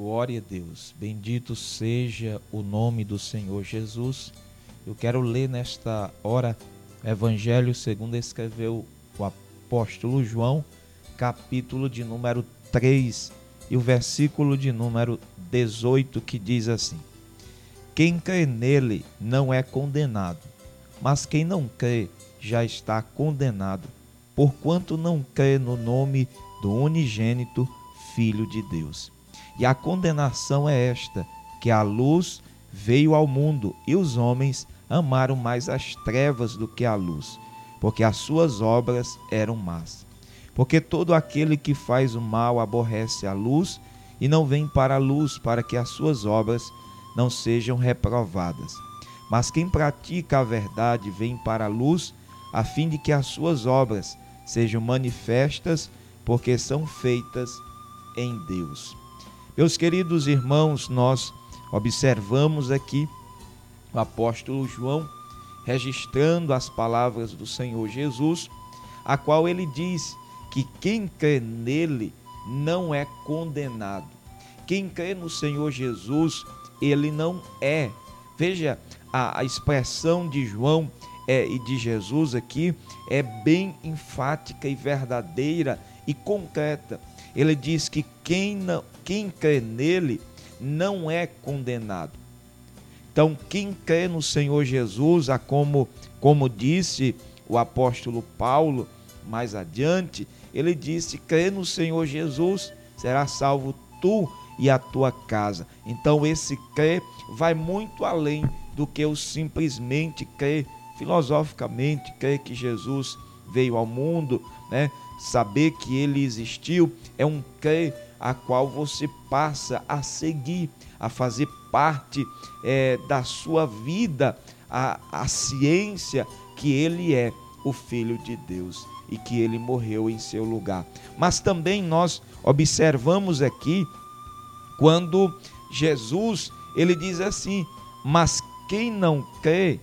Glória a Deus. Bendito seja o nome do Senhor Jesus. Eu quero ler nesta hora o Evangelho segundo escreveu o apóstolo João, capítulo de número 3 e o versículo de número 18 que diz assim: Quem crê nele não é condenado, mas quem não crê já está condenado, porquanto não crê no nome do unigênito Filho de Deus. E a condenação é esta: que a luz veio ao mundo e os homens amaram mais as trevas do que a luz, porque as suas obras eram más. Porque todo aquele que faz o mal aborrece a luz e não vem para a luz, para que as suas obras não sejam reprovadas. Mas quem pratica a verdade vem para a luz, a fim de que as suas obras sejam manifestas, porque são feitas em Deus. Meus queridos irmãos, nós observamos aqui o apóstolo João registrando as palavras do Senhor Jesus, a qual ele diz que quem crê nele não é condenado. Quem crê no Senhor Jesus, ele não é. Veja, a, a expressão de João é, e de Jesus aqui é bem enfática e verdadeira e concreta. Ele diz que quem, não, quem crê nele não é condenado. Então, quem crê no Senhor Jesus, a como, como disse o apóstolo Paulo mais adiante, ele disse: crê no Senhor Jesus, será salvo tu e a tua casa. Então, esse crer vai muito além do que o simplesmente crer filosoficamente, crer que Jesus veio ao mundo, né? Saber que ele existiu, é um crer a qual você passa a seguir, a fazer parte é, da sua vida, a, a ciência que ele é o Filho de Deus e que ele morreu em seu lugar. Mas também nós observamos aqui quando Jesus ele diz assim: mas quem não crê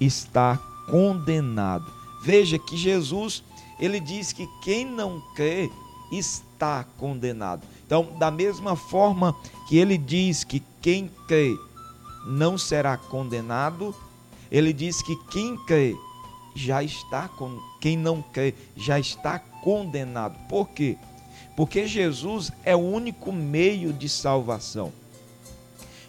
está condenado. Veja que Jesus ele diz que quem não crê está condenado. Então, da mesma forma que ele diz que quem crê não será condenado, ele diz que quem crê já está com quem não crê já está condenado. Por quê? Porque Jesus é o único meio de salvação.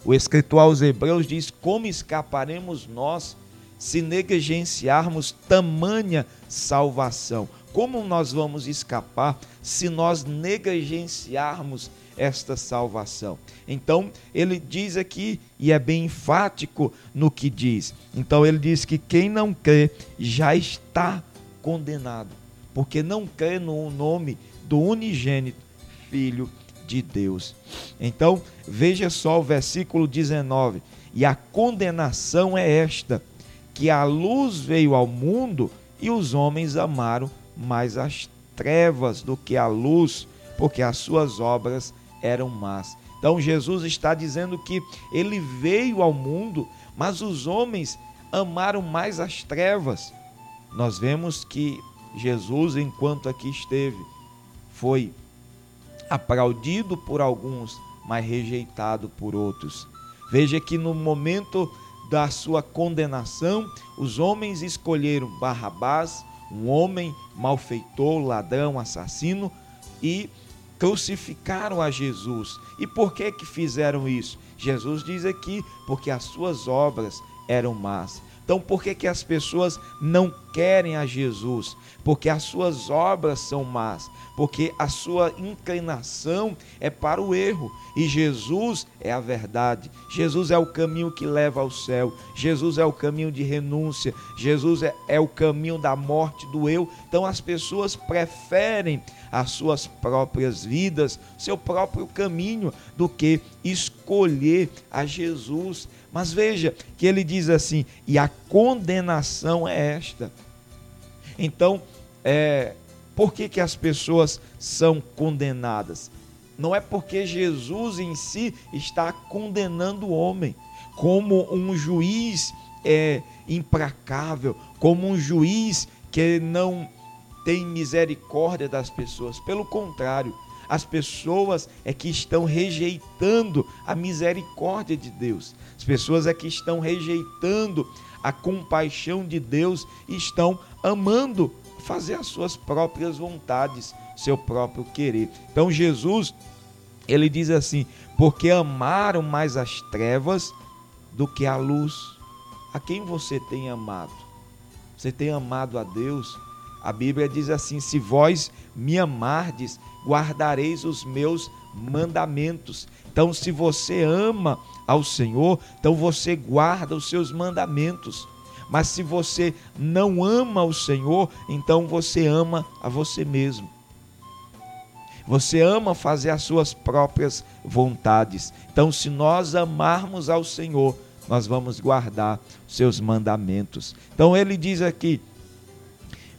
O escritor aos Hebreus diz: Como escaparemos nós se negligenciarmos tamanha salvação? Como nós vamos escapar se nós negligenciarmos esta salvação? Então, ele diz aqui, e é bem enfático no que diz. Então, ele diz que quem não crê já está condenado, porque não crê no nome do unigênito Filho de Deus. Então, veja só o versículo 19: E a condenação é esta, que a luz veio ao mundo e os homens amaram mais as trevas do que a luz, porque as suas obras eram más. Então Jesus está dizendo que ele veio ao mundo, mas os homens amaram mais as trevas. Nós vemos que Jesus, enquanto aqui esteve, foi aplaudido por alguns, mas rejeitado por outros. Veja que no momento da sua condenação, os homens escolheram Barrabás, um homem malfeitor, ladrão, assassino e crucificaram a Jesus. E por que que fizeram isso? Jesus diz aqui, porque as suas obras eram más. Então, por que, que as pessoas não querem a Jesus? Porque as suas obras são más, porque a sua inclinação é para o erro. E Jesus é a verdade. Jesus é o caminho que leva ao céu. Jesus é o caminho de renúncia. Jesus é, é o caminho da morte do eu. Então, as pessoas preferem as suas próprias vidas, seu próprio caminho, do que escolher a Jesus. Mas veja que ele diz assim: e a condenação é esta. Então, é, por que, que as pessoas são condenadas? Não é porque Jesus em si está condenando o homem, como um juiz é implacável, como um juiz que não tem misericórdia das pessoas. Pelo contrário, as pessoas é que estão rejeitando a misericórdia de Deus. As pessoas é que estão rejeitando a compaixão de Deus e estão amando fazer as suas próprias vontades, seu próprio querer. Então Jesus, ele diz assim: "Porque amaram mais as trevas do que a luz". A quem você tem amado? Você tem amado a Deus? A Bíblia diz assim: Se vós me amardes, guardareis os meus mandamentos. Então, se você ama ao Senhor, então você guarda os seus mandamentos. Mas se você não ama o Senhor, então você ama a você mesmo. Você ama fazer as suas próprias vontades. Então, se nós amarmos ao Senhor, nós vamos guardar os seus mandamentos. Então, ele diz aqui: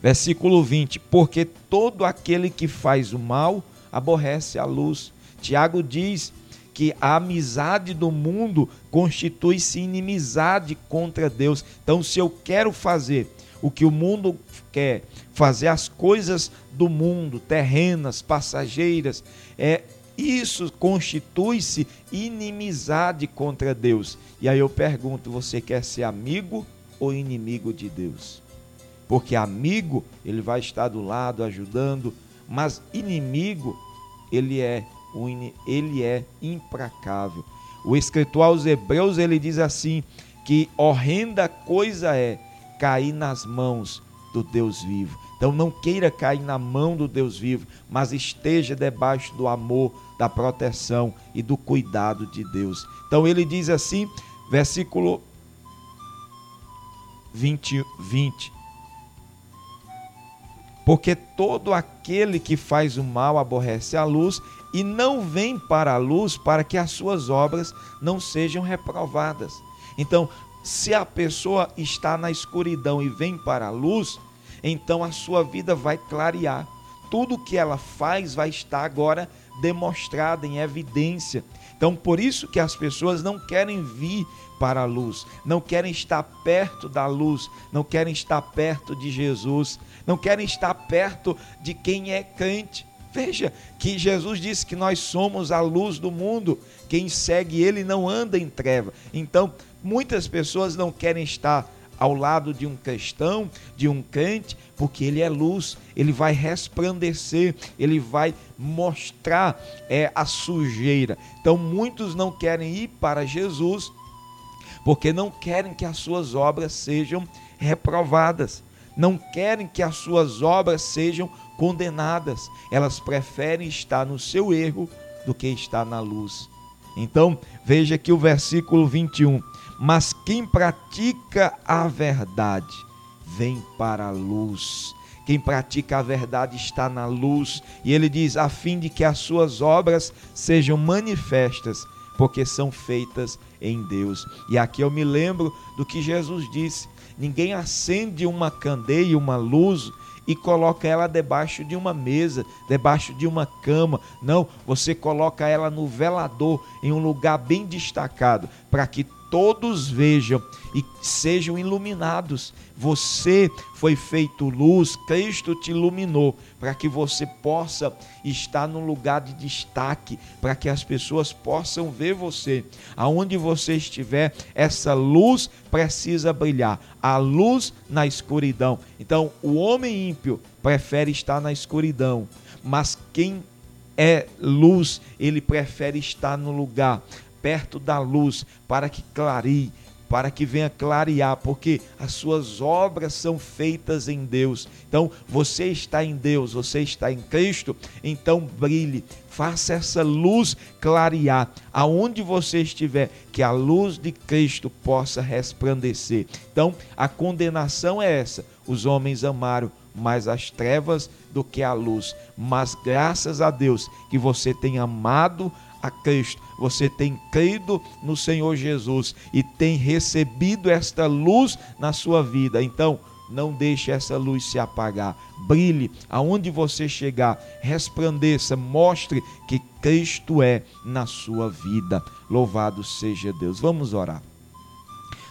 Versículo 20: Porque todo aquele que faz o mal aborrece a luz. Tiago diz que a amizade do mundo constitui-se inimizade contra Deus. Então, se eu quero fazer o que o mundo quer, fazer as coisas do mundo, terrenas, passageiras, é isso constitui-se inimizade contra Deus. E aí eu pergunto: você quer ser amigo ou inimigo de Deus? Porque amigo, ele vai estar do lado ajudando, mas inimigo, ele é ele é implacável. O escritor aos Hebreus, ele diz assim, que horrenda coisa é cair nas mãos do Deus vivo. Então não queira cair na mão do Deus vivo, mas esteja debaixo do amor, da proteção e do cuidado de Deus. Então ele diz assim, versículo 20, 20 porque todo aquele que faz o mal aborrece a luz e não vem para a luz para que as suas obras não sejam reprovadas. Então, se a pessoa está na escuridão e vem para a luz, então a sua vida vai clarear. Tudo que ela faz vai estar agora demonstrado em evidência. Então, por isso que as pessoas não querem vir para a luz, não querem estar perto da luz, não querem estar perto de Jesus, não querem estar perto de quem é crente. Veja que Jesus disse que nós somos a luz do mundo, quem segue ele não anda em treva. Então, muitas pessoas não querem estar ao lado de um cristão, de um crente, porque ele é luz, ele vai resplandecer, ele vai mostrar é, a sujeira. Então, muitos não querem ir para Jesus porque não querem que as suas obras sejam reprovadas, não querem que as suas obras sejam condenadas, elas preferem estar no seu erro do que estar na luz. Então, veja aqui o versículo 21. Mas quem pratica a verdade vem para a luz. Quem pratica a verdade está na luz. E ele diz: a fim de que as suas obras sejam manifestas, porque são feitas em Deus. E aqui eu me lembro do que Jesus disse: ninguém acende uma candeia, uma luz e coloca ela debaixo de uma mesa, debaixo de uma cama. Não, você coloca ela no velador, em um lugar bem destacado, para que todos vejam e sejam iluminados. Você foi feito luz, Cristo te iluminou para que você possa estar num lugar de destaque, para que as pessoas possam ver você. Aonde você estiver, essa luz precisa brilhar. A luz na escuridão. Então, o homem ímpio prefere estar na escuridão, mas quem é luz, ele prefere estar no lugar perto da luz, para que clareie, para que venha clarear, porque as suas obras são feitas em Deus. Então, você está em Deus, você está em Cristo, então brilhe, faça essa luz clarear aonde você estiver, que a luz de Cristo possa resplandecer. Então, a condenação é essa: os homens amaram mais as trevas do que a luz. Mas graças a Deus que você tem amado a Cristo, você tem crido no Senhor Jesus e tem recebido esta luz na sua vida. Então, não deixe essa luz se apagar. Brilhe aonde você chegar, resplandeça, mostre que Cristo é na sua vida. Louvado seja Deus. Vamos orar.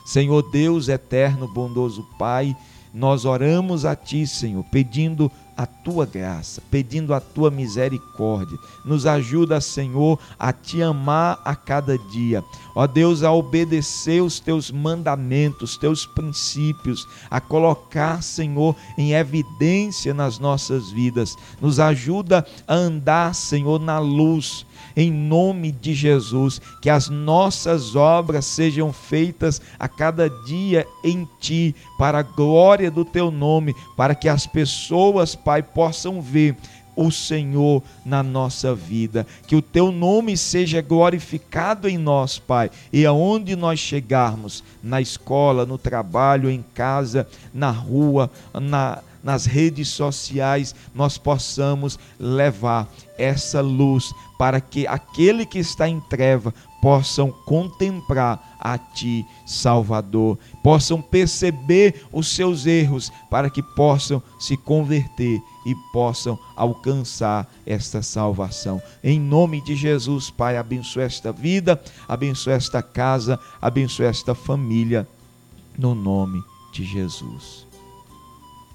Senhor Deus eterno, bondoso Pai, nós oramos a Ti, Senhor, pedindo a tua graça, pedindo a tua misericórdia. Nos ajuda, Senhor, a te amar a cada dia. Ó Deus, a obedecer os teus mandamentos, teus princípios, a colocar, Senhor, em evidência nas nossas vidas. Nos ajuda a andar, Senhor, na luz em nome de Jesus, que as nossas obras sejam feitas a cada dia em Ti, para a glória do Teu nome, para que as pessoas, Pai, possam ver o Senhor na nossa vida. Que o teu nome seja glorificado em nós, Pai. E aonde nós chegarmos, na escola, no trabalho, em casa, na rua, na nas redes sociais, nós possamos levar essa luz para que aquele que está em treva possam contemplar a ti, Salvador, possam perceber os seus erros para que possam se converter e possam alcançar esta salvação. Em nome de Jesus, Pai, abençoe esta vida, abençoe esta casa, abençoe esta família, no nome de Jesus.